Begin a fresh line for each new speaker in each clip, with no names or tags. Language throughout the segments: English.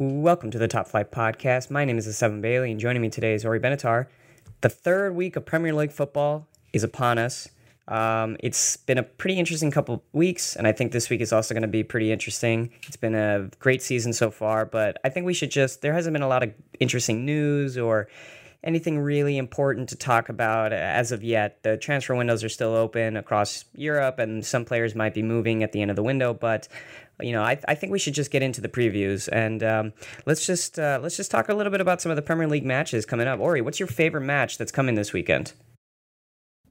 Welcome to the Top Flight Podcast. My name is Esteban Bailey, and joining me today is Ori Benatar. The third week of Premier League football is upon us. Um, it's been a pretty interesting couple weeks, and I think this week is also going to be pretty interesting. It's been a great season so far, but I think we should just, there hasn't been a lot of interesting news or anything really important to talk about as of yet. The transfer windows are still open across Europe, and some players might be moving at the end of the window. But you know, I, I think we should just get into the previews and um, let's just uh, let's just talk a little bit about some of the Premier League matches coming up. Ori, what's your favorite match that's coming this weekend?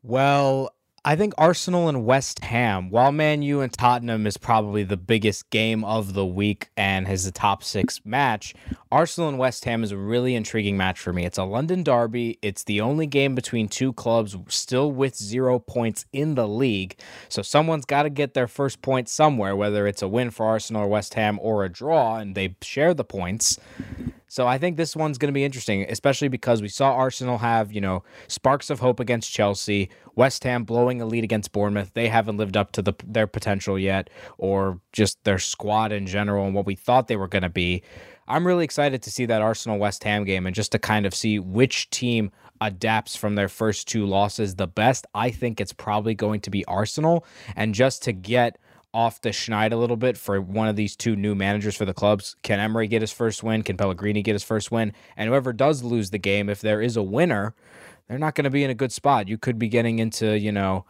Well, I think Arsenal and West Ham, while Man U and Tottenham is probably the biggest game of the week and has the top six match, Arsenal and West Ham is a really intriguing match for me. It's a London derby. It's the only game between two clubs still with zero points in the league. So someone's got to get their first point somewhere, whether it's a win for Arsenal or West Ham or a draw, and they share the points. So I think this one's going to be interesting, especially because we saw Arsenal have, you know, sparks of hope against Chelsea, West Ham blowing a lead against Bournemouth. They haven't lived up to the, their potential yet, or just their squad in general and what we thought they were going to be. I'm really excited to see that Arsenal West Ham game and just to kind of see which team adapts from their first two losses the best. I think it's probably going to be Arsenal. And just to get off the schneid a little bit for one of these two new managers for the clubs. Can Emery get his first win? Can Pellegrini get his first win? And whoever does lose the game, if there is a winner, they're not going to be in a good spot. You could be getting into, you know,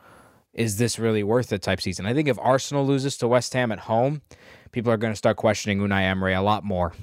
is this really worth it type season. I think if Arsenal loses to West Ham at home, people are going to start questioning Unai Emery a lot more.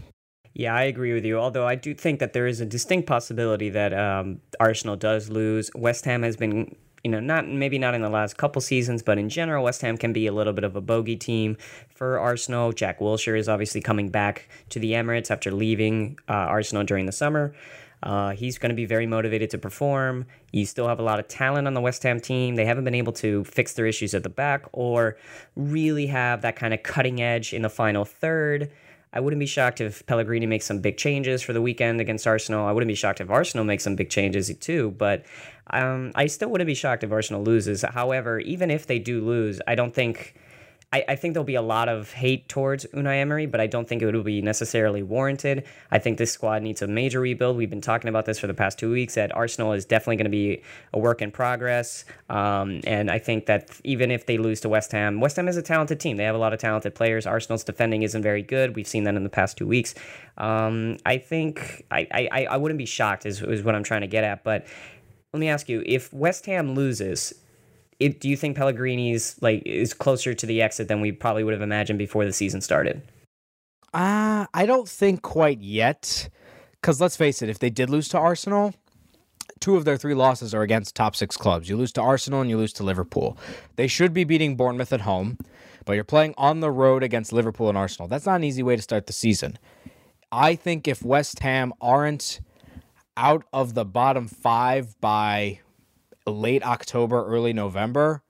Yeah, I agree with you. Although I do think that there is a distinct possibility that um, Arsenal does lose. West Ham has been you know, not maybe not in the last couple seasons, but in general, West Ham can be a little bit of a bogey team for Arsenal. Jack Wilshere is obviously coming back to the Emirates after leaving uh, Arsenal during the summer. Uh, he's going to be very motivated to perform. You still have a lot of talent on the West Ham team. They haven't been able to fix their issues at the back or really have that kind of cutting edge in the final third. I wouldn't be shocked if Pellegrini makes some big changes for the weekend against Arsenal. I wouldn't be shocked if Arsenal makes some big changes too, but um, I still wouldn't be shocked if Arsenal loses. However, even if they do lose, I don't think I, I think there'll be a lot of hate towards Unai Emery, but I don't think it would be necessarily warranted. I think this squad needs a major rebuild. We've been talking about this for the past two weeks. That Arsenal is definitely going to be a work in progress, um, and I think that even if they lose to West Ham, West Ham is a talented team. They have a lot of talented players. Arsenal's defending isn't very good. We've seen that in the past two weeks. Um, I think I, I I wouldn't be shocked is, is what I'm trying to get at, but let me ask you: If West Ham loses, it, do you think Pellegrini's like is closer to the exit than we probably would have imagined before the season started?
Uh, I don't think quite yet. Because let's face it, if they did lose to Arsenal, two of their three losses are against top six clubs. You lose to Arsenal and you lose to Liverpool. They should be beating Bournemouth at home, but you're playing on the road against Liverpool and Arsenal. That's not an easy way to start the season. I think if West Ham aren't out of the bottom five by late October, early November,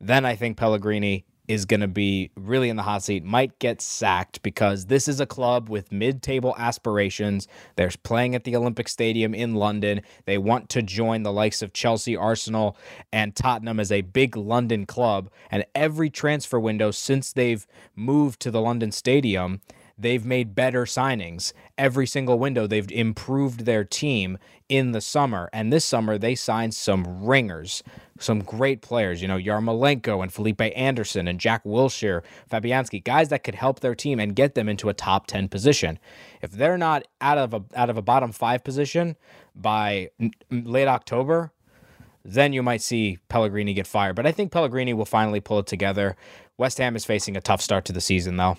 then I think Pellegrini is going to be really in the hot seat, might get sacked because this is a club with mid table aspirations. They're playing at the Olympic Stadium in London. They want to join the likes of Chelsea, Arsenal, and Tottenham as a big London club. And every transfer window since they've moved to the London Stadium, they've made better signings. Every single window, they've improved their team in the summer. And this summer, they signed some ringers, some great players, you know, Yarmolenko and Felipe Anderson and Jack Wilshere, Fabianski, guys that could help their team and get them into a top 10 position. If they're not out of a, out of a bottom five position by late October, then you might see Pellegrini get fired. But I think Pellegrini will finally pull it together. West Ham is facing a tough start to the season, though.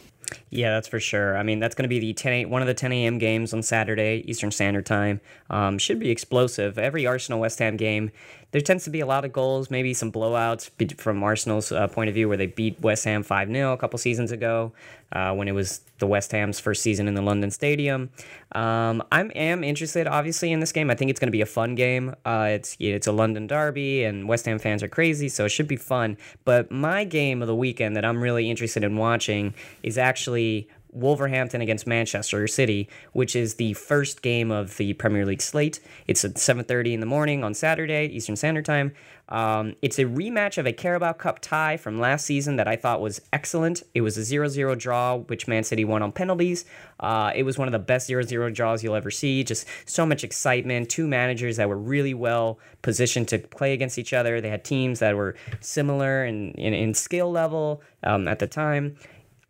Yeah, that's for sure. I mean, that's going to be the 10 one of the 10 a.m. games on Saturday, Eastern Standard Time. Um, should be explosive. Every Arsenal West Ham game, there tends to be a lot of goals, maybe some blowouts from Arsenal's uh, point of view, where they beat West Ham 5 0 a couple seasons ago uh, when it was the West Ham's first season in the London Stadium. Um, I am interested, obviously, in this game. I think it's going to be a fun game. Uh, it's it's a London derby, and West Ham fans are crazy, so it should be fun. But my game of the weekend that I'm really interested in watching is actually Wolverhampton against Manchester City, which is the first game of the Premier League slate. It's at 7:30 in the morning on Saturday Eastern Standard Time. Um, it's a rematch of a Carabao Cup tie from last season that I thought was excellent. It was a 0 0 draw, which Man City won on penalties. Uh, it was one of the best 0 0 draws you'll ever see. Just so much excitement. Two managers that were really well positioned to play against each other. They had teams that were similar in, in, in skill level um, at the time.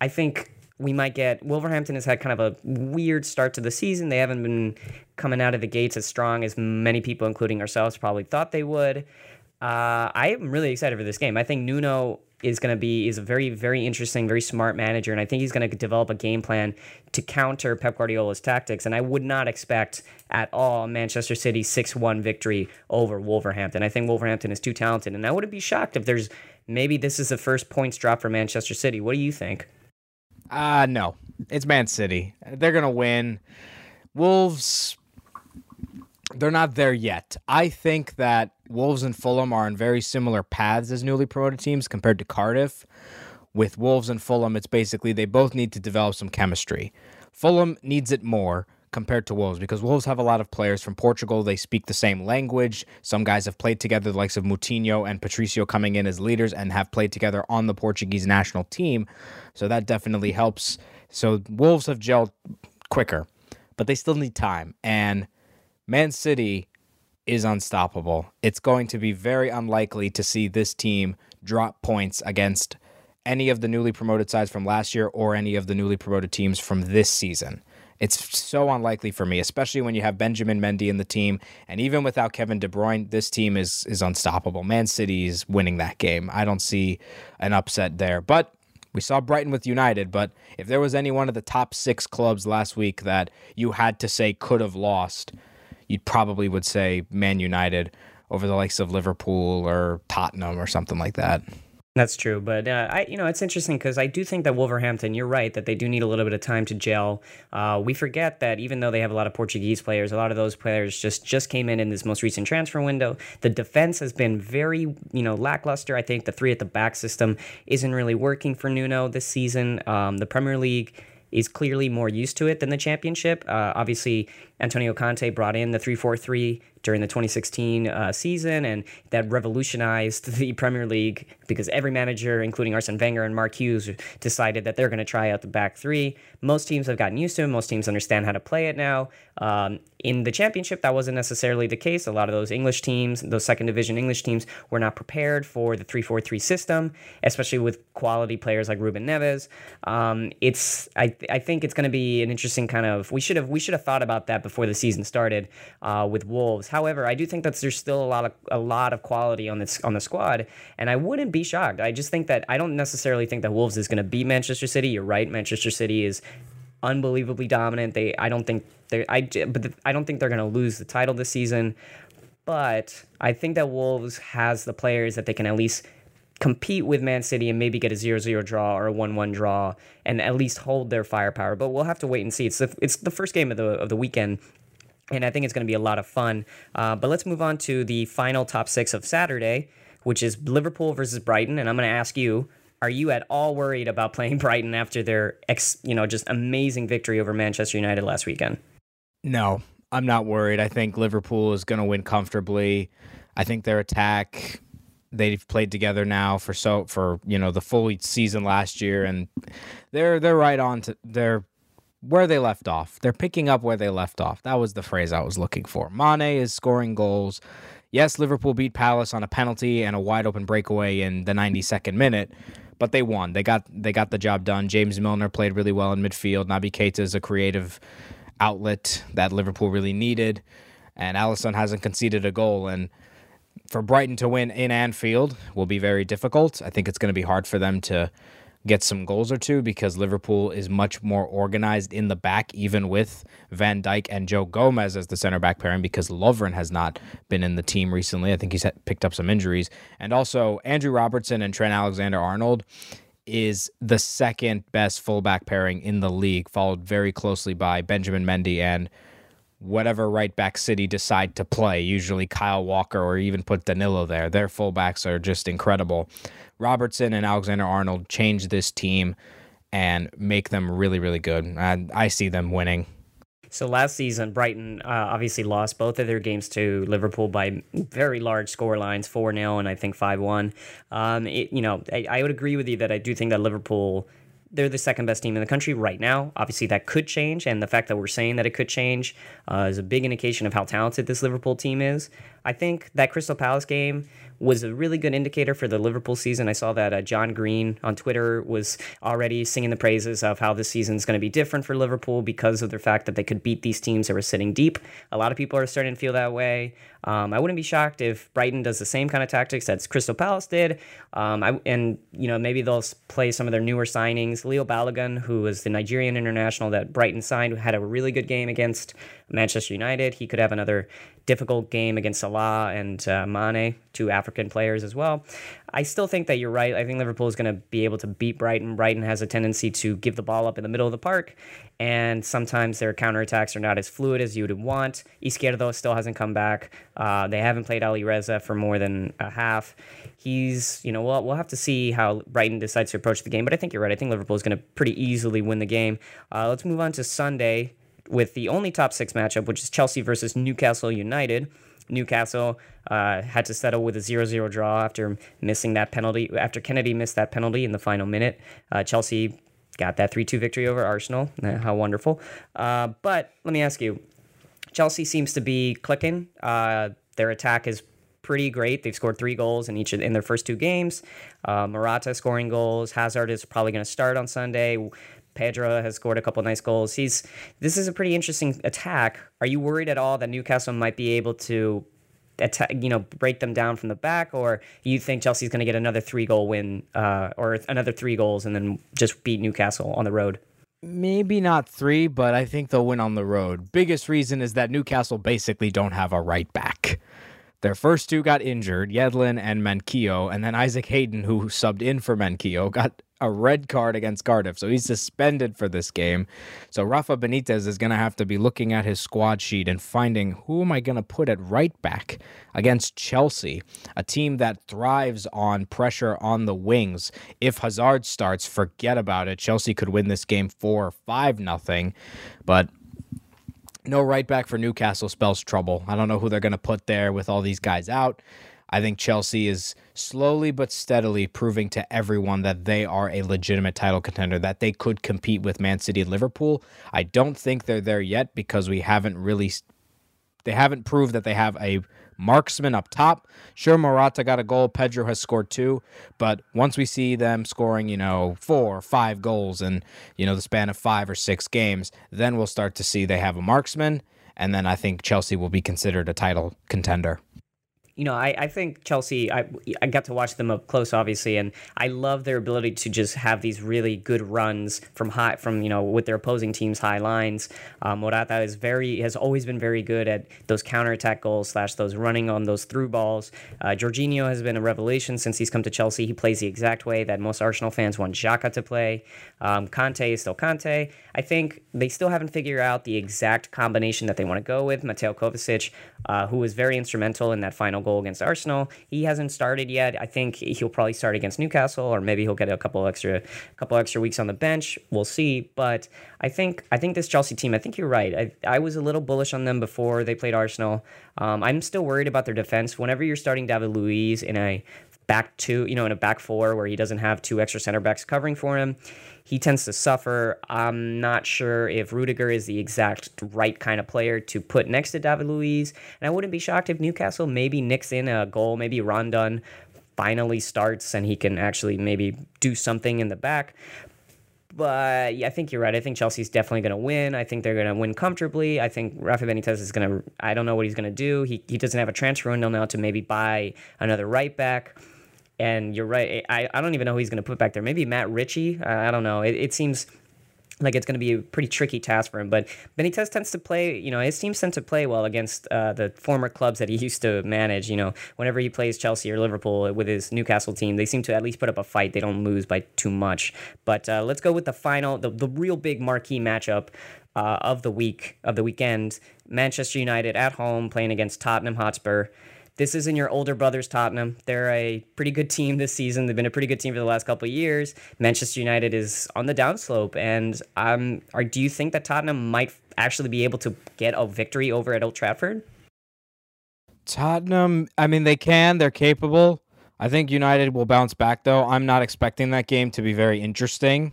I think we might get Wolverhampton has had kind of a weird start to the season. They haven't been coming out of the gates as strong as many people, including ourselves, probably thought they would. Uh, I am really excited for this game. I think Nuno is going to be is a very very interesting, very smart manager, and I think he's going to develop a game plan to counter Pep Guardiola's tactics. And I would not expect at all Manchester City six one victory over Wolverhampton. I think Wolverhampton is too talented, and I wouldn't be shocked if there's maybe this is the first points drop for Manchester City. What do you think?
Uh no, it's Man City. They're gonna win. Wolves they're not there yet. I think that Wolves and Fulham are on very similar paths as newly promoted teams compared to Cardiff. With Wolves and Fulham, it's basically they both need to develop some chemistry. Fulham needs it more compared to Wolves because Wolves have a lot of players from Portugal. They speak the same language. Some guys have played together, the likes of Moutinho and Patricio coming in as leaders and have played together on the Portuguese national team. So that definitely helps. So Wolves have gelled quicker, but they still need time. And Man City is unstoppable. It's going to be very unlikely to see this team drop points against any of the newly promoted sides from last year or any of the newly promoted teams from this season. It's so unlikely for me, especially when you have Benjamin Mendy in the team, and even without Kevin De Bruyne, this team is is unstoppable. Man City is winning that game. I don't see an upset there, but we saw Brighton with United, but if there was any one of the top six clubs last week that you had to say could have lost, you probably would say Man United over the likes of Liverpool or Tottenham or something like that.
That's true, but uh, I, you know, it's interesting because I do think that Wolverhampton. You're right that they do need a little bit of time to gel. Uh, we forget that even though they have a lot of Portuguese players, a lot of those players just just came in in this most recent transfer window. The defense has been very, you know, lackluster. I think the three at the back system isn't really working for Nuno this season. Um, the Premier League is clearly more used to it than the championship. Uh, obviously, Antonio Conte brought in the 3 4 3 during the 2016 uh, season, and that revolutionized the Premier League because every manager, including Arsene Wenger and Mark Hughes, decided that they're going to try out the back three. Most teams have gotten used to it. Most teams understand how to play it now. Um, in the championship, that wasn't necessarily the case. A lot of those English teams, those second division English teams, were not prepared for the 3 4 3 system, especially with quality players like Ruben Neves. Um, it's I, I think it's going to be an interesting kind of we should have we should have thought about that before the season started uh, with Wolves. However, I do think that there's still a lot of a lot of quality on this on the squad, and I wouldn't be shocked. I just think that I don't necessarily think that Wolves is going to beat Manchester City. You're right, Manchester City is unbelievably dominant. They I don't think they I but the, I don't think they're going to lose the title this season. But I think that Wolves has the players that they can at least compete with Man City and maybe get a 0-0 draw or a 1-1 draw and at least hold their firepower. But we'll have to wait and see. It's the, it's the first game of the of the weekend and I think it's going to be a lot of fun. Uh, but let's move on to the final top six of Saturday, which is Liverpool versus Brighton. And I'm going to ask you: Are you at all worried about playing Brighton after their ex, you know, just amazing victory over Manchester United last weekend?
No, I'm not worried. I think Liverpool is going to win comfortably. I think their attack. They've played together now for so for you know the full season last year, and they're they're right on to they're where they left off. They're picking up where they left off. That was the phrase I was looking for. Mane is scoring goals. Yes, Liverpool beat Palace on a penalty and a wide open breakaway in the 92nd minute, but they won. They got they got the job done. James Milner played really well in midfield. Naby Keita is a creative outlet that Liverpool really needed, and Alisson hasn't conceded a goal. And for Brighton to win in Anfield will be very difficult. I think it's going to be hard for them to get some goals or two because Liverpool is much more organized in the back, even with Van Dijk and Joe Gomez as the center back pairing because Lovren has not been in the team recently. I think he's picked up some injuries. And also, Andrew Robertson and Trent Alexander Arnold is the second best fullback pairing in the league, followed very closely by Benjamin Mendy and whatever right back City decide to play, usually Kyle Walker or even put Danilo there. Their fullbacks are just incredible. Robertson and Alexander Arnold change this team and make them really, really good. And I see them winning.
So last season, Brighton uh, obviously lost both of their games to Liverpool by very large score lines, 4 0 and I think 5 1. Um, you know, I, I would agree with you that I do think that Liverpool they're the second best team in the country right now. Obviously, that could change, and the fact that we're saying that it could change uh, is a big indication of how talented this Liverpool team is. I think that Crystal Palace game was a really good indicator for the Liverpool season. I saw that uh, John Green on Twitter was already singing the praises of how this season is going to be different for Liverpool because of the fact that they could beat these teams that were sitting deep. A lot of people are starting to feel that way. Um, I wouldn't be shocked if Brighton does the same kind of tactics that Crystal Palace did. Um, I, and, you know, maybe they'll play some of their newer signings. Leon Balogun, who was the Nigerian international that Brighton signed, had a really good game against Manchester United. He could have another difficult game against Salah and uh, Mane, two African players as well. I still think that you're right. I think Liverpool is going to be able to beat Brighton. Brighton has a tendency to give the ball up in the middle of the park, and sometimes their counterattacks are not as fluid as you would want. Izquierdo still hasn't come back. Uh, they haven't played Alireza for more than a half. He's, you know, we'll, we'll have to see how Brighton decides to approach the game, but I think you're right. I think Liverpool is going to pretty easily win the game. Uh, let's move on to Sunday with the only top six matchup, which is Chelsea versus Newcastle United. Newcastle uh, had to settle with a 0-0 draw after missing that penalty. After Kenedy missed that penalty in the final minute, uh, Chelsea got that 3-2 victory over Arsenal. How wonderful! Uh, but let me ask you, Chelsea seems to be clicking. Uh, their attack is pretty great. They've scored three goals in each of, in their first two games. Uh, Morata scoring goals. Hazard is probably going to start on Sunday. Pedro has scored a couple nice goals. He's this is a pretty interesting attack. Are you worried at all that Newcastle might be able to attack, you know, break them down from the back, or you think Chelsea's going to get another three goal win, uh, or another three goals, and then just beat Newcastle on the road?
Maybe not three, but I think they'll win on the road. Biggest reason is that Newcastle basically don't have a right back. Their first two got injured, Yedlin and Manquillo, and then Isaac Hayden, who subbed in for Manquillo, got a red card against Cardiff, so he's suspended for this game. So Rafa Benitez is going to have to be looking at his squad sheet and finding who am I going to put at right back against Chelsea, a team that thrives on pressure on the wings. If Hazard starts, forget about it. Chelsea could win this game 4 or 5 nothing, but no right back for Newcastle spells trouble. I don't know who they're going to put there with all these guys out. I think Chelsea is slowly but steadily proving to everyone that they are a legitimate title contender, that they could compete with Man City and Liverpool. I don't think they're there yet because we haven't really they haven't proved that they have a marksman up top. Sure, Morata got a goal. Pedro has scored two. But once we see them scoring, you know, four or five goals in, you know, the span of five or six games, then we'll start to see they have a marksman. And then I think Chelsea will be considered a title contender
you know, I, I think Chelsea, I, I got to watch them up close, obviously, and I love their ability to just have these really good runs from high, from, you know, with their opposing team's high lines. Uh, Morata is very, has always been very good at those counterattack goals slash those running on those through balls. Uh, Jorginho has been a revelation since he's come to Chelsea. He plays the exact way that most Arsenal fans want Xhaka to play. Um, Kante is still Kante. I think they still haven't figured out the exact combination that they want to go with. Mateo Kovacic, uh, who was very instrumental in that final goal against Arsenal. He hasn't started yet. I think he'll probably start against Newcastle, or maybe he'll get a couple extra, couple extra weeks on the bench. We'll see. But I think I think this Chelsea team. I think you're right. I, I was a little bullish on them before they played Arsenal. Um, I'm still worried about their defense. Whenever you're starting David Luiz in a back two, you know, in a back four where he doesn't have two extra center backs covering for him, he tends to suffer. I'm not sure if Rudiger is the exact right kind of player to put next to David Luiz. And I wouldn't be shocked if Newcastle maybe nicks in a goal, maybe Rondon finally starts and he can actually maybe do something in the back. But yeah, I think you're right. I think Chelsea's definitely going to win. I think they're going to win comfortably. I think Rafa Benitez is going to. I don't know what he's going to do. He he doesn't have a transfer window now to maybe buy another right back. And you're right. I, I don't even know who he's going to put back there. Maybe Matt Ritchie. Uh, I don't know. It, it seems like it's going to be a pretty tricky task for him. But Benitez tends to play, you know, his teams tend to play well against uh, the former clubs that he used to manage. You know, whenever he plays Chelsea or Liverpool with his Newcastle team, they seem to at least put up a fight. They don't lose by too much. But uh, let's go with the final, the, the real big marquee matchup. Uh, of the week of the weekend, Manchester United at home playing against Tottenham Hotspur. This isn't your older brother's Tottenham. They're a pretty good team this season. They've been a pretty good team for the last couple of years. Manchester United is on the downslope, and um, are, do you think that Tottenham might actually be able to get a victory over at Old Trafford?
Tottenham, I mean, they can. They're capable. I think United will bounce back, though. I'm not expecting that game to be very interesting.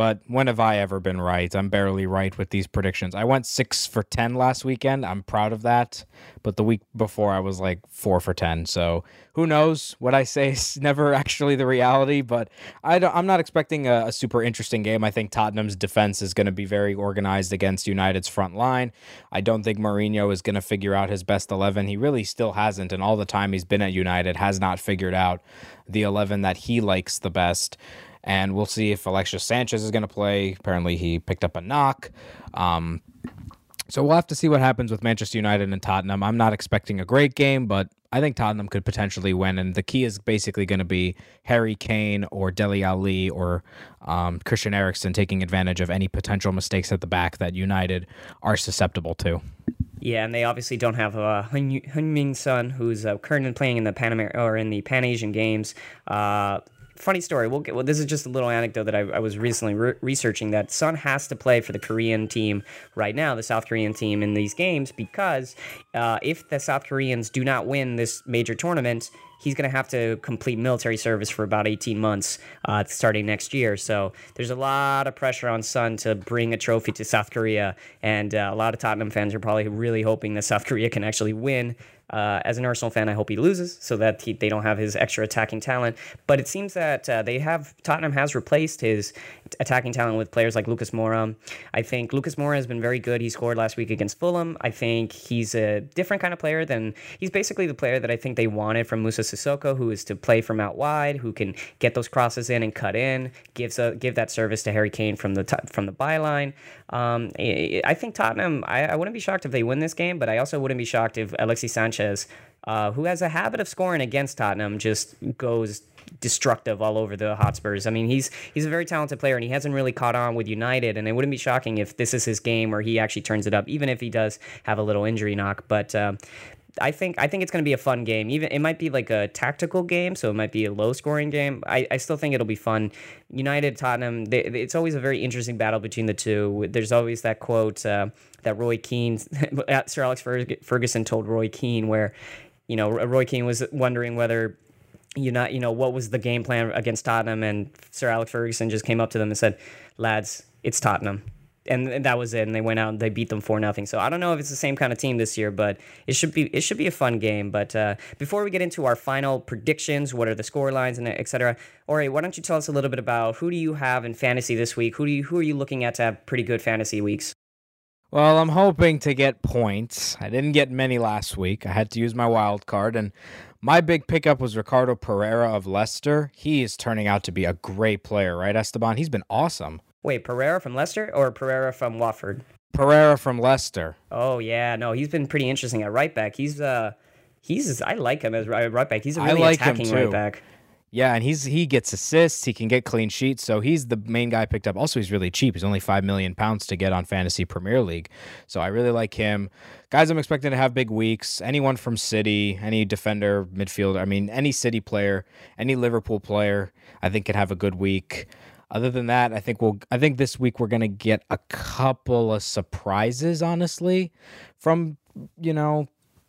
But when have I ever been right? I'm barely right with these predictions. I went six for 10 last weekend. I'm proud of that. But the week before, I was like four for 10. So who knows? What I say is never actually the reality. But I am not expecting a, a, super interesting game. I think Tottenham's defense is going to be very organized against United's front line. I don't think Mourinho is going to figure out his best 11. He really still hasn't. And all the time he's been at United, has not figured out the 11 that he likes the best and we'll see if Alexis Sanchez is going to play. Apparently, he picked up a knock. Um, so we'll have to see what happens with Manchester United and Tottenham. I'm not expecting a great game, but I think Tottenham could potentially win. And the key is basically going to be Harry Kane or Dele Alli or um, Christian Eriksen taking advantage of any potential mistakes at the back that United are susceptible to.
Yeah, and they obviously don't have uh, Heung-min Son, who's uh, currently playing in the Pan or in the Pan Asian Games. Uh, funny story. We'll get. Well, this is just a little anecdote that I, I was recently re- researching. That Son has to play for the Korean team right now, the South Korean team in these games, because uh, if the South Koreans do not win this major tournament, he's going to have to complete military service for about 18 months uh, starting next year. So there's a lot of pressure on Son to bring a trophy to South Korea. And uh, a lot of Tottenham fans are probably really hoping that South Korea can actually win uh, as an Arsenal fan, I hope he loses so that he, they don't have his extra attacking talent. But it seems that uh, they have Tottenham has replaced his attacking talent with players like Lucas Moura. I think Lucas Moura has been very good. He scored last week against Fulham. I think he's a different kind of player than he's basically the player that I think they wanted from Moussa Sissoko, who is to play from out wide, who can get those crosses in and cut in, gives a give that service to Harry Kane from the t- from the byline. Um, I think Tottenham. I, I wouldn't be shocked if they win this game, but I also wouldn't be shocked if Alexis Sanchez, uh, who has a habit of scoring against Tottenham, just goes destructive all over the Hotspurs. I mean, he's he's a very talented player, and he hasn't really caught on with United. And it wouldn't be shocking if this is his game where he actually turns it up, even if he does have a little injury knock. But uh, I think I think it's going to be a fun game. Even it might be like a tactical game, so it might be a low scoring game. I, I still think it'll be fun. United Tottenham, they, it's always a very interesting battle between the two. There's always that quote uh, that Roy Keane, Sir Alex Ferguson told Roy Keane, where you know Roy Keane was wondering whether you not you know what was the game plan against Tottenham, and Sir Alex Ferguson just came up to them and said, "Lads, it's Tottenham and that was it. And they went out and they beat them four nothing. So I don't know if it's the same kind of team this year, but it should be it should be a fun game. But uh, before we get into our final predictions, what are the score lines and etc. Ori, why don't you tell us a little bit about who do you have in fantasy this week? Who do you who are you looking at to have pretty good fantasy weeks?
Well, I'm hoping to get points. I didn't get many last week. I had to use my wild card, and my big pickup was Ricardo Pereira of Leicester. He is turning out to be a great player, right, Esteban? He's been awesome.
Wait, Pereira from Leicester or Pereira from Watford?
Pereira from Leicester.
Oh yeah, no, he's been pretty interesting at right back. He's uh, he's I like him as right back. He's a really like attacking right back.
Yeah, and he's he gets assists. He can get clean sheets, so he's the main guy picked up. Also, he's really cheap. He's only five million pounds to get on fantasy Premier League, so I really like him. Guys, I'm expecting to have big weeks. Anyone from City, any defender, midfielder. I mean, any City player, any Liverpool player, I think could have a good week. Other than that, I think we'll I think this week we're gonna get a couple of surprises, honestly, from you know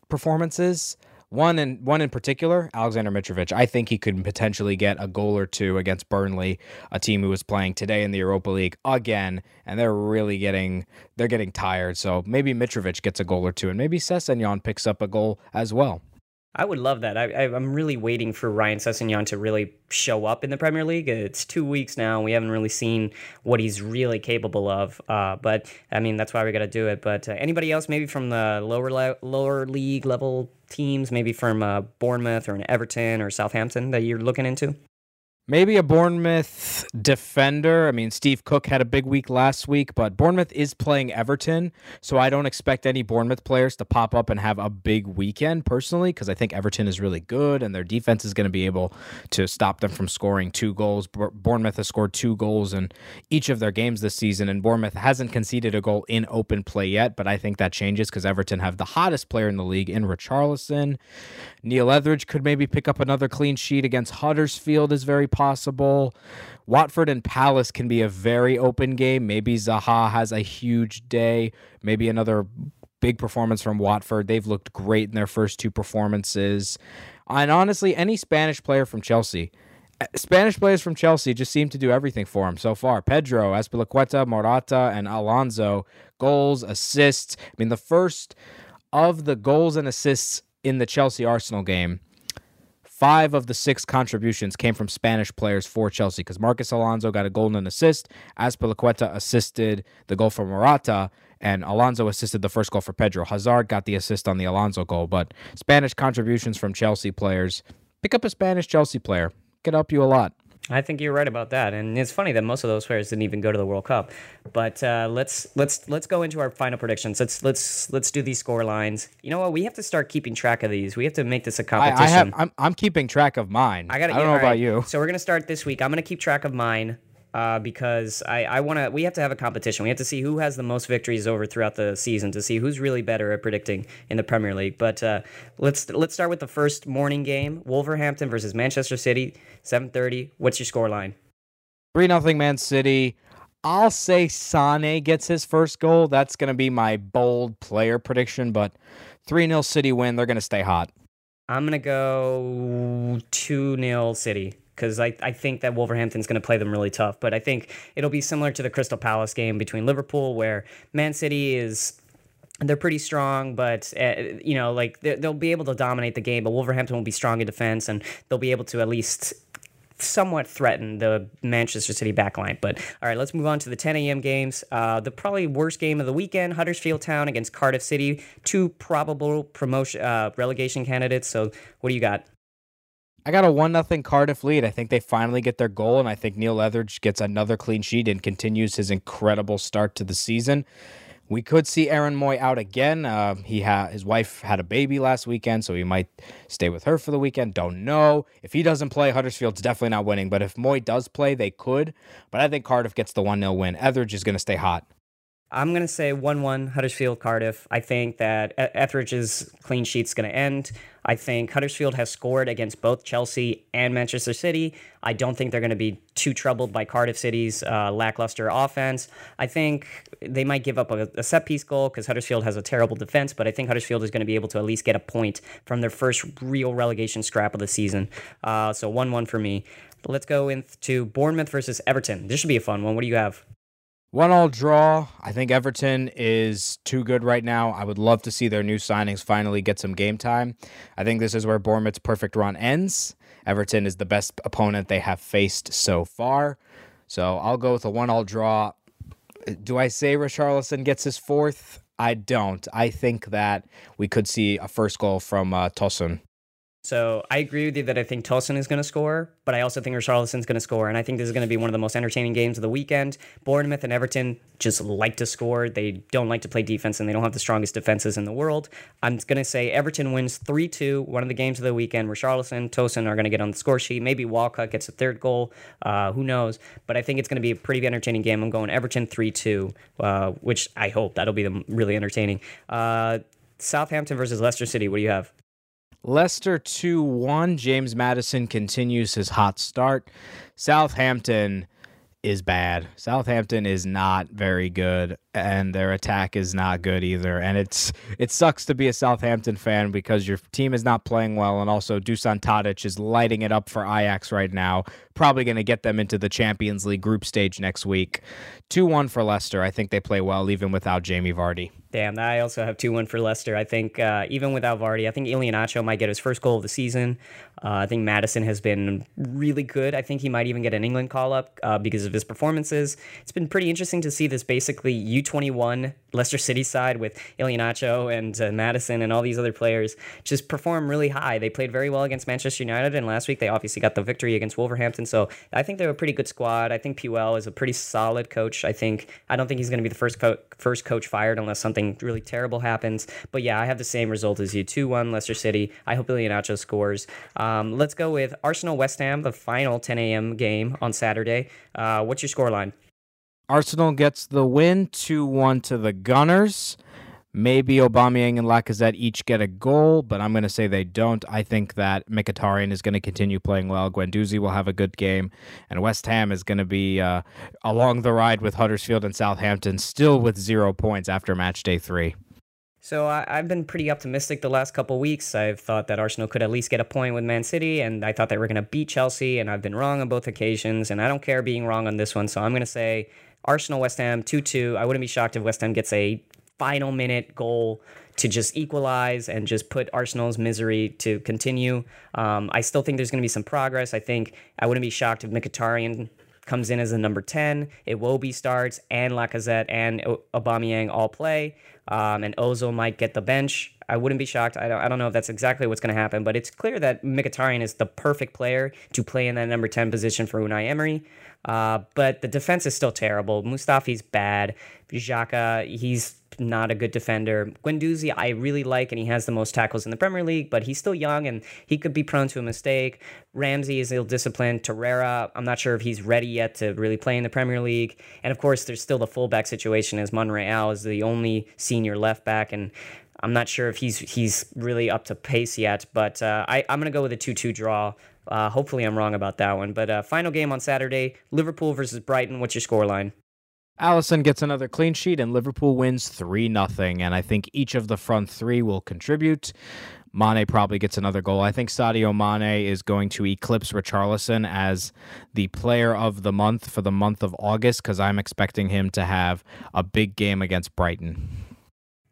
performances. One in one in particular, Alexander Mitrovic. I think he could potentially get a goal or two against Burnley, a team who was playing today in the Europa League again, and they're really getting they're getting tired. So maybe Mitrovic gets a goal or two, and maybe Sessegnon picks up a goal as well.
I would love that. I, am really waiting for Ryan Sessegnon to really show up in the Premier League. It's two weeks now. We haven't really seen what he's really capable of. Uh, but I mean, that's why we got to do it. But uh, anybody else, maybe from the lower le- lower league level teams, maybe from uh, Bournemouth or an Everton or Southampton that you're looking into?
Maybe a Bournemouth defender. I mean, Steve Cook had a big week last week, but Bournemouth is playing Everton, so I don't expect any Bournemouth players to pop up and have a big weekend personally, because I think Everton is really good and their defense is going to be able to stop them from scoring two goals. Bournemouth has scored two goals in each of their games this season, and Bournemouth hasn't conceded a goal in open play yet, but I think that changes because Everton have the hottest player in the league in Richarlison. Neil Etheridge could maybe pick up another clean sheet against Huddersfield, is very. Watford and Palace can be a very open game. Maybe Zaha has a huge day. Maybe another big performance from Watford. They've looked great in their first two performances. And honestly, any Spanish player from Chelsea. Eh, Spanish players from Chelsea just seem to do everything for him so far. Pedro, Azpilicueta, Morata, and Alonso, goals, assists. I mean, the first of the goals and assists in the Chelsea Arsenal game Five of the six contributions came from Spanish players for Chelsea because Marcos Alonso got a goal and an assist. Azpilicueta assisted the goal for Morata, and Alonso assisted the first goal for Pedro. Hazard got the assist on the Alonso goal, but Spanish contributions from Chelsea players. Pick up a Spanish Chelsea player. Could help you a lot.
I think you're right about that, and it's funny that most of those players didn't even go to the World Cup. But uh, let's let's let's go into our final predictions. Let's let's let's do these score lines. You know what? We have to start keeping track of these. We have to make this a competition. I, I have.
I'm, I'm keeping track of mine. I gotta, I don't know right. about you.
So we're gonna start this week. I'm gonna keep track of mine uh, because I, I want to. We have to have a competition. We have to see who has the most victories over throughout the season to see who's really better at predicting in the Premier League. But uh, let's let's start with the first morning game: Wolverhampton versus Manchester City, seven thirty. What's your score line?
Three nothing Man City. I'll say Sane gets his first goal. That's going to be my bold player prediction. But three 0 City win. They're going to stay hot.
I'm going to go two 0 City because I, I think that Wolverhampton's going to play them really tough. But I think it'll be similar to the Crystal Palace game between Liverpool, where Man City is they're pretty strong, but uh, you know, like they'll be able to dominate the game. But Wolverhampton will be strong in defense, and they'll be able to at least somewhat threaten the Manchester City backline. But all right, let's move on to the 10 a.m. games. Uh, the probably worst game of the weekend: Huddersfield Town against Cardiff City, two probable promotion uh, relegation candidates. So, what do you got?
I got a one nothing Cardiff lead. I think they finally get their goal, and I think Neil Etheridge gets another clean sheet and continues his incredible start to the season. We could see Aaron Mooy out again. Uh, he had his wife had a baby last weekend, so he might stay with her for the weekend. Don't know if he doesn't play. Huddersfield's definitely not winning, but if Mooy does play, they could. But I think Cardiff gets the one 0 win. Etheridge is going to stay hot.
I'm going to say 1 1 Huddersfield Cardiff. I think that Etheridge's clean sheet's going to end. I think Huddersfield has scored against both Chelsea and Manchester City. I don't think they're going to be too troubled by Cardiff City's uh, lackluster offense. I think they might give up a, a set piece goal because Huddersfield has a terrible defense, but I think Huddersfield is going to be able to at least get a point from their first real relegation scrap of the season. Uh, so 1 1 for me. Let's go into Bournemouth versus Everton. This should be a fun one. What do you have?
One all draw. I think Everton is too good right now. I would love to see their new signings finally get some game time. I think this is where Bournemouth's perfect run ends. Everton is the best opponent they have faced so far. So I'll go with a one all draw. Do I say Richarlison gets his fourth? I don't. I think that we could see a first goal from uh, Tosun.
So I agree with you that I think Tosun is going to score, but I also think Richarlison's going to score, and I think this is going to be one of the most entertaining games of the weekend. Bournemouth and Everton just like to score; they don't like to play defense, and they don't have the strongest defenses in the world. I'm going to say Everton wins three two. One of the games of the weekend. Richarlison, Tosun are going to get on the score sheet. Maybe Walcott gets a third goal. Uh, who knows? But I think it's going to be a pretty entertaining game. I'm going Everton three two, uh, which I hope that'll be really entertaining. Uh, Southampton versus Leicester City. What do you have?
Leicester 2 1. James Maddison continues his hot start. Southampton is bad. Southampton is not very good and their attack is not good either. And it's it sucks to be a Southampton fan because your team is not playing well and also Dusan Tadic is lighting it up for Ajax right now. Probably going to get them into the Champions League group stage next week. 2-1 for Leicester. I think they play well even without Jamie Vardy.
Damn, I also have 2 1 for Leicester. I think uh, even without Vardy, I think Iheanacho might get his first goal of the season. Uh, I think Maddison has been really good. I think he might even get an England call up uh, because of his performances. It's been pretty interesting to see this basically U21 Leicester City side with Iheanacho and uh, Maddison and all these other players just perform really high. They played very well against Manchester United, and last week they obviously got the victory against Wolverhampton. So I think they're a pretty good squad. I think Puel is a pretty solid coach. I think I don't think he's going to be the first co- first coach fired unless something really terrible happens. But yeah, I have the same result as you: two one Leicester City. I hope Iheanacho scores. Um, let's go with Arsenal West Ham, the final 10 a.m. game on Saturday. Uh, what's your scoreline?
Arsenal gets the win 2 1 to the Gunners. Maybe Aubameyang and Lacazette each get a goal, but I'm going to say they don't. I think that Mkhitaryan is going to continue playing well. Guendouzi will have a good game, and West Ham is going to be uh, along the ride with Huddersfield and Southampton, still with zero points after match day three.
So I, have been pretty optimistic the last couple weeks. I've thought that Arsenal could at least get a point with Man City, and I thought they were going to beat Chelsea, and I've been wrong on both occasions, and I don't care being wrong on this one. So I'm going to say Arsenal West Ham 2 2. I wouldn't be shocked if West Ham gets a final minute goal to just equalize and just put Arsenal's misery to continue. Um, I still think there's going to be some progress. I think I wouldn't be shocked if Mkhitaryan comes in as a number 10. Iwobi starts, and Lacazette and Aubameyang all play. Um, and Ozil might get the bench. I wouldn't be shocked. I don't, I don't know if that's exactly what's going to happen, but it's clear that Mkhitaryan is the perfect player to play in that number 10 position for Unai Emery. Uh, but the defense is still terrible. Mustafi's bad. Xhaka, he's not a good defender. Guendouzi, I really like, and he has the most tackles in the Premier League, but he's still young and he could be prone to a mistake. Ramsey is ill disciplined. Torreira, I'm not sure if he's ready yet to really play in the Premier League. And of course, there's still the fullback situation as Monreal is the only senior left back, and I'm not sure if he's he's really up to pace yet. But uh, I, I'm going to go with a 2 2 draw. Uh, hopefully, I'm wrong about that one. But uh, final game on Saturday Liverpool versus Brighton. What's your scoreline?
Alisson gets another clean sheet and Liverpool wins 3 0. And I think each of the front three will contribute. Mane probably gets another goal. I think Sadio Mane is going to eclipse Richarlison as the player of the month for the month of August because I'm expecting him to have a big game against Brighton.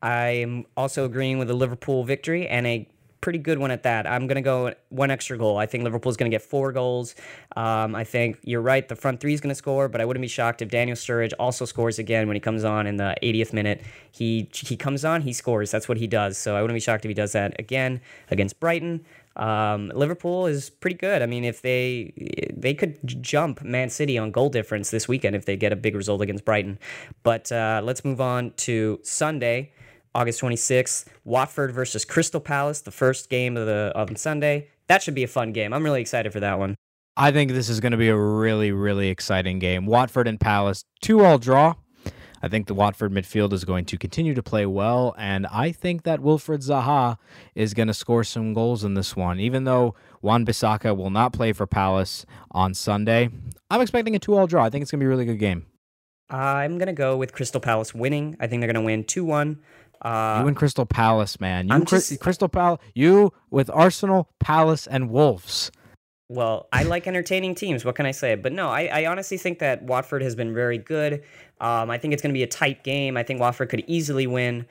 I'm also agreeing with a Liverpool victory and a pretty good one at that. I'm going to go one extra goal. I think Liverpool's going to get four goals. Um, I think you're right. The front three is going to score, but I wouldn't be shocked if Daniel Sturridge also scores again when he comes on in the 80th minute. He he comes on, he scores. That's what he does. So I wouldn't be shocked if he does that again against Brighton. Um, Liverpool is pretty good. I mean, if they they could jump Man City on goal difference this weekend if they get a big result against Brighton. But uh, let's move on to Sunday. August 26th, Watford versus Crystal Palace, the first game of the on Sunday. That should be a fun game. I'm really excited for that one.
I think this is going to be a really, really exciting game. Watford and Palace, two all draw. I think the Watford midfield is going to continue to play well, and I think that Wilfried Zaha is going to score some goals in this one. Even though Wan-Bissaka will not play for Palace on Sunday, I'm expecting a two all draw. I think it's going to be a really good game.
I'm going to go with Crystal Palace winning. I think they're going to win 2 1.
Uh, you and Crystal Palace, man. You just, Crystal Palace. You with Arsenal, Palace, and Wolves.
Well, I like entertaining teams. What can I say? But no, I, I honestly think that Watford has been very good. Um, I think it's going to be a tight game. I think Watford could easily win.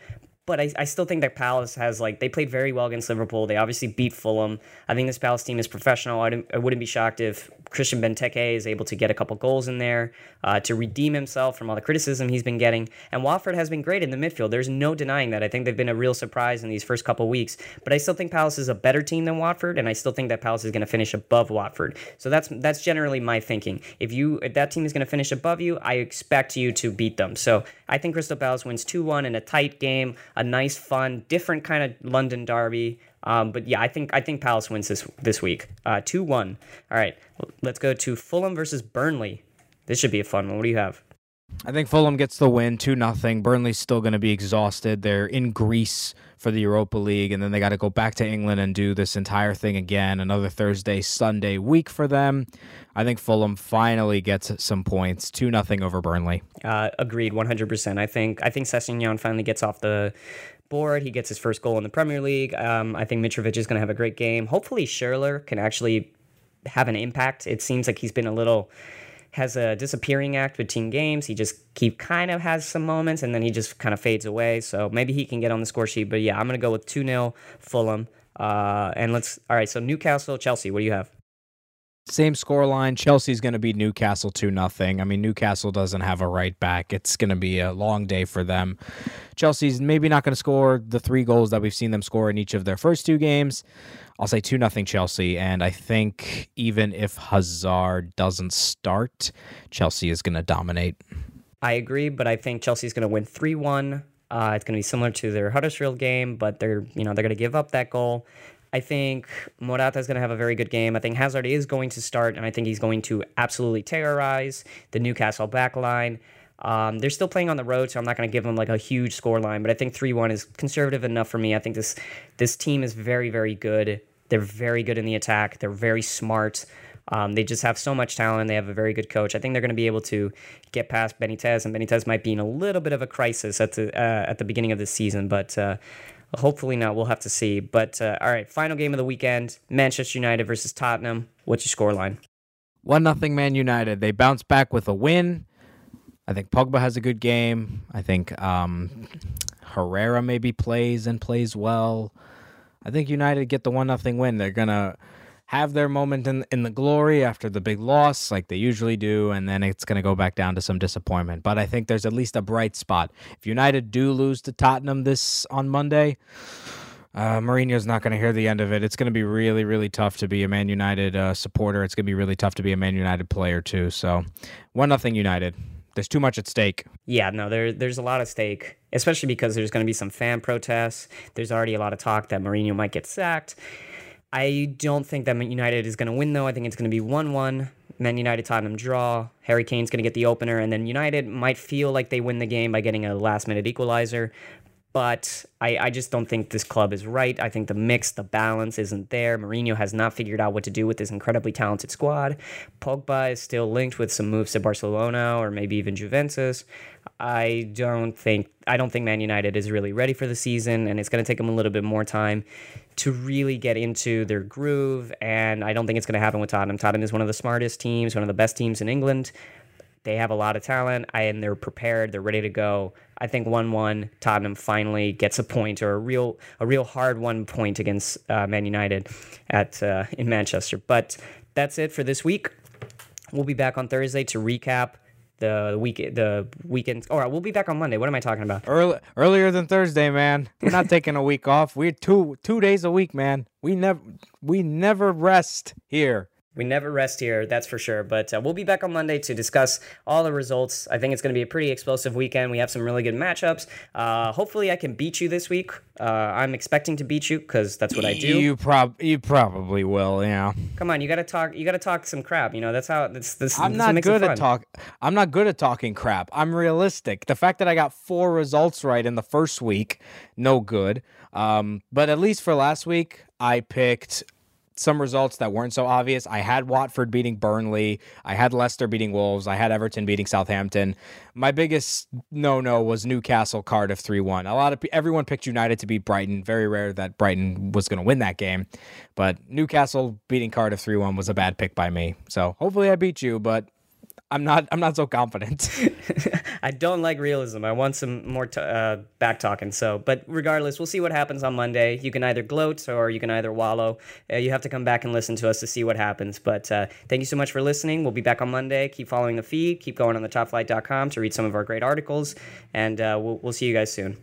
But I, I still think that Palace has like they played very well against Liverpool. They obviously beat Fulham. I think this Palace team is professional. I, I wouldn't be shocked if Christian Benteke is able to get a couple goals in there uh, to redeem himself from all the criticism he's been getting. And Watford has been great in the midfield. There's no denying that. I think they've been a real surprise in these first couple weeks. But I still think Palace is a better team than Watford, and I still think that Palace is going to finish above Watford. So that's that's generally my thinking. If you if that team is going to finish above you, I expect you to beat them. So I think Crystal Palace wins two one in a tight game, a nice, fun, different kind of London derby. Um, but yeah, I think I think Palace wins this this week. Uh, two one. All right, let's go to Fulham versus Burnley. This should be a fun one. What do you have?
I think Fulham gets the win, two nothing. Burnley's still going to be exhausted. They're in Greece for the Europa League, and then they got to go back to England and do this entire thing again. Another Thursday, Sunday week for them. I think Fulham finally gets some points, two nothing over Burnley.
Uh, agreed, one hundred percent. I think I think Sessegnon finally gets off the board. He gets his first goal in the Premier League. Um, I think Mitrovic is going to have a great game. Hopefully, Schürrle can actually have an impact. It seems like he's been a little has a disappearing act between games. He just keep kind of has some moments and then he just kind of fades away. So maybe he can get on the score sheet. But yeah, I'm gonna go with two 0 Fulham. Uh, and let's all right. So Newcastle, Chelsea. What do you have?
Same score line. Chelsea's going to beat Newcastle 2 nothing. I mean, Newcastle doesn't have a right back. It's going to be a long day for them. Chelsea's maybe not going to score the three goals that we've seen them score in each of their first two games. I'll say 2 nothing Chelsea. And I think even if Hazard doesn't start, Chelsea is going to dominate.
I agree, but I think Chelsea's going to win 3 1. Uh, it's going to be similar to their Huddersfield game, but they're you know they're going to give up that goal. I think Morata is going to have a very good game. I think Hazard is going to start, and I think he's going to absolutely terrorize the Newcastle backline. Um, they're still playing on the road, so I'm not going to give them like a huge score line, but I think 3 1 is conservative enough for me. I think this this team is very, very good. They're very good in the attack, they're very smart. Um, they just have so much talent. They have a very good coach. I think they're going to be able to get past Benitez, and Benitez might be in a little bit of a crisis at the uh, at the beginning of the season, but. Uh, Hopefully not. We'll have to see. But uh, all right, final game of the weekend: Manchester United versus Tottenham. What's your score line?
One nothing Man United. They bounce back with a win. I think Pogba has a good game. I think um, Herrera maybe plays and plays well. I think United get the one nothing win. They're gonna have their moment in in the glory after the big loss, like they usually do, and then it's going to go back down to some disappointment. But I think there's at least a bright spot. If United do lose to Tottenham this on Monday, uh, Mourinho's not going to hear the end of it. It's going to be really, really tough to be a Man United uh, supporter. It's going to be really tough to be a Man United player too. So, one nothing United. There's too much at stake.
Yeah, no, there there's a lot at stake, especially because there's going to be some fan protests. There's already a lot of talk that Mourinho might get sacked. I don't think that United is going to win, though. I think it's going to be 1 1. Man United Tottenham draw. Harry Kane's going to get the opener, and then United might feel like they win the game by getting a last minute equalizer. But I, I just don't think this club is right. I think the mix, the balance isn't there. Mourinho has not figured out what to do with this incredibly talented squad. Pogba is still linked with some moves to Barcelona or maybe even Juventus. I don't think I don't think Man United is really ready for the season, and it's going to take them a little bit more time to really get into their groove. And I don't think it's going to happen with Tottenham. Tottenham is one of the smartest teams, one of the best teams in England. They have a lot of talent, and they're prepared. They're ready to go. I think one-one Tottenham finally gets a point or a real a real hard one point against uh, Man United at uh, in Manchester. But that's it for this week. We'll be back on Thursday to recap the week the weekend. All right, we'll be back on Monday. What am I talking about?
Early, earlier than Thursday, man. We're not taking a week off. We're two two days a week, man. We never we never rest here.
We never rest here, that's for sure. But uh, we'll be back on Monday to discuss all the results. I think it's going to be a pretty explosive weekend. We have some really good matchups. Uh, hopefully, I can beat you this week. Uh, I'm expecting to beat you because that's what I do.
You prob you probably will, yeah.
Come on, you got to talk. You got to talk some crap. You know that's how. That's this.
I'm not good at talk. I'm not good at talking crap. I'm realistic. The fact that I got four results right in the first week, no good. Um, but at least for last week, I picked some results that weren't so obvious. I had Watford beating Burnley. I had Leicester beating Wolves. I had Everton beating Southampton. My biggest no-no was Newcastle Cardiff 3-1. A lot of everyone picked United to beat Brighton. Very rare that Brighton was going to win that game. But Newcastle beating Cardiff 3-1 was a bad pick by me. So, hopefully I beat you, but I'm not I'm not so confident.
I don't like realism. I want some more t- uh, back talking. So, but regardless, we'll see what happens on Monday. You can either gloat or you can either wallow. Uh, you have to come back and listen to us to see what happens. But uh, thank you so much for listening. We'll be back on Monday. Keep following the feed. Keep going on the topflight.com to read some of our great articles. And uh, we'll, we'll see you guys soon.